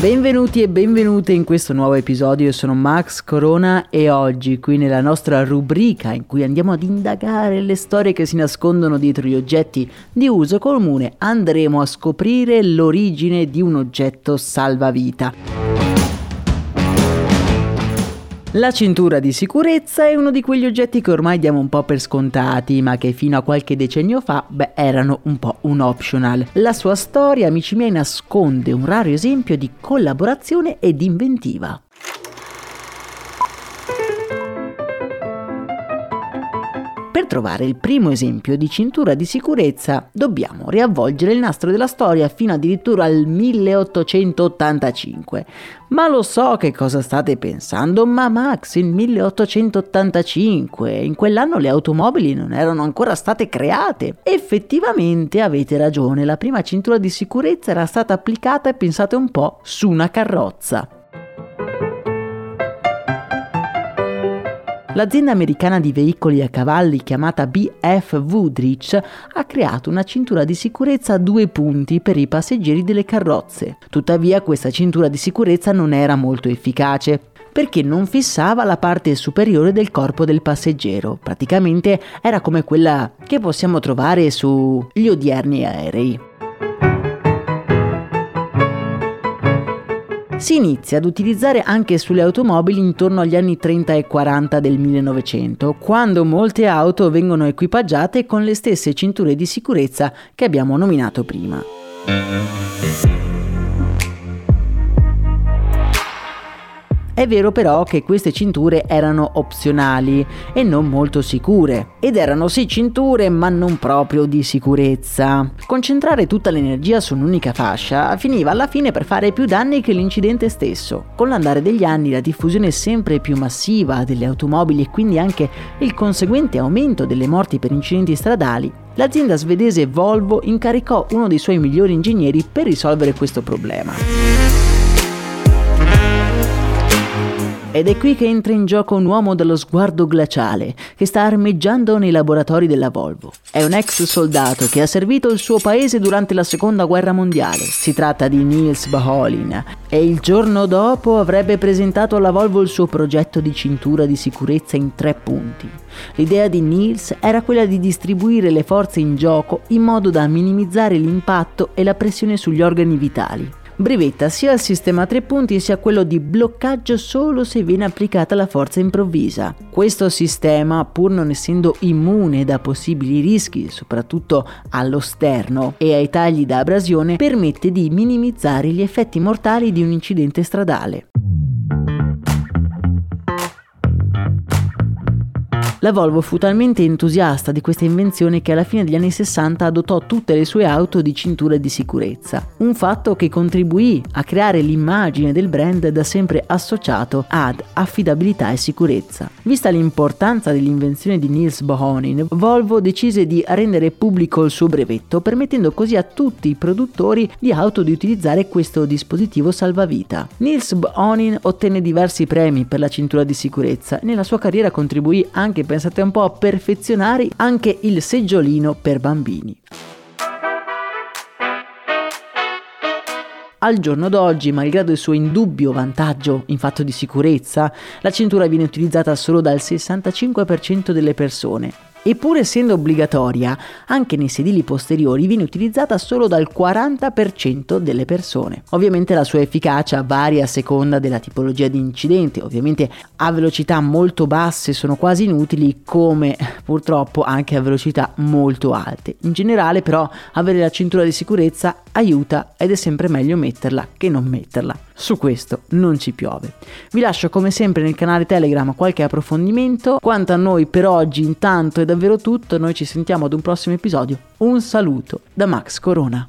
Benvenuti e benvenute in questo nuovo episodio, io sono Max Corona e oggi qui nella nostra rubrica in cui andiamo ad indagare le storie che si nascondono dietro gli oggetti di uso comune andremo a scoprire l'origine di un oggetto salvavita. La cintura di sicurezza è uno di quegli oggetti che ormai diamo un po' per scontati, ma che fino a qualche decennio fa, beh, erano un po' un optional. La sua storia, amici miei, nasconde un raro esempio di collaborazione ed inventiva. Per trovare il primo esempio di cintura di sicurezza dobbiamo riavvolgere il nastro della storia fino addirittura al 1885. Ma lo so che cosa state pensando, ma Max, il 1885, in quell'anno le automobili non erano ancora state create. Effettivamente avete ragione, la prima cintura di sicurezza era stata applicata, pensate un po', su una carrozza. L'azienda americana di veicoli a cavalli chiamata BF Woodrich ha creato una cintura di sicurezza a due punti per i passeggeri delle carrozze. Tuttavia questa cintura di sicurezza non era molto efficace perché non fissava la parte superiore del corpo del passeggero. Praticamente era come quella che possiamo trovare sugli odierni aerei. Si inizia ad utilizzare anche sulle automobili intorno agli anni 30 e 40 del 1900, quando molte auto vengono equipaggiate con le stesse cinture di sicurezza che abbiamo nominato prima. È vero però che queste cinture erano opzionali e non molto sicure, ed erano sì cinture ma non proprio di sicurezza. Concentrare tutta l'energia su un'unica fascia finiva alla fine per fare più danni che l'incidente stesso. Con l'andare degli anni la diffusione sempre più massiva delle automobili e quindi anche il conseguente aumento delle morti per incidenti stradali, l'azienda svedese Volvo incaricò uno dei suoi migliori ingegneri per risolvere questo problema. Ed è qui che entra in gioco un uomo dallo sguardo glaciale che sta armeggiando nei laboratori della Volvo. È un ex soldato che ha servito il suo paese durante la seconda guerra mondiale. Si tratta di Niels Baholin e il giorno dopo avrebbe presentato alla Volvo il suo progetto di cintura di sicurezza in tre punti. L'idea di Niels era quella di distribuire le forze in gioco in modo da minimizzare l'impatto e la pressione sugli organi vitali brevetta sia il sistema a tre punti sia quello di bloccaggio solo se viene applicata la forza improvvisa. Questo sistema, pur non essendo immune da possibili rischi, soprattutto allo sterno e ai tagli da abrasione, permette di minimizzare gli effetti mortali di un incidente stradale. La Volvo fu talmente entusiasta di questa invenzione che alla fine degli anni 60 adottò tutte le sue auto di cinture di sicurezza, un fatto che contribuì a creare l'immagine del brand da sempre associato ad affidabilità e sicurezza. Vista l'importanza dell'invenzione di Niels Bohonin, Volvo decise di rendere pubblico il suo brevetto, permettendo così a tutti i produttori di auto di utilizzare questo dispositivo salvavita. Niels Bohonin ottenne diversi premi per la cintura di sicurezza e nella sua carriera contribuì anche pensate un po' a perfezionare anche il seggiolino per bambini. Al giorno d'oggi, malgrado il suo indubbio vantaggio in fatto di sicurezza, la cintura viene utilizzata solo dal 65% delle persone e pur essendo obbligatoria, anche nei sedili posteriori viene utilizzata solo dal 40% delle persone. Ovviamente la sua efficacia varia a seconda della tipologia di incidente, ovviamente a velocità molto basse sono quasi inutili come purtroppo anche a velocità molto alte. In generale però avere la cintura di sicurezza aiuta ed è sempre meglio metterla che non metterla. Su questo non ci piove. Vi lascio come sempre nel canale Telegram qualche approfondimento. Quanto a noi per oggi intanto è davvero tutto, noi ci sentiamo ad un prossimo episodio. Un saluto da Max Corona.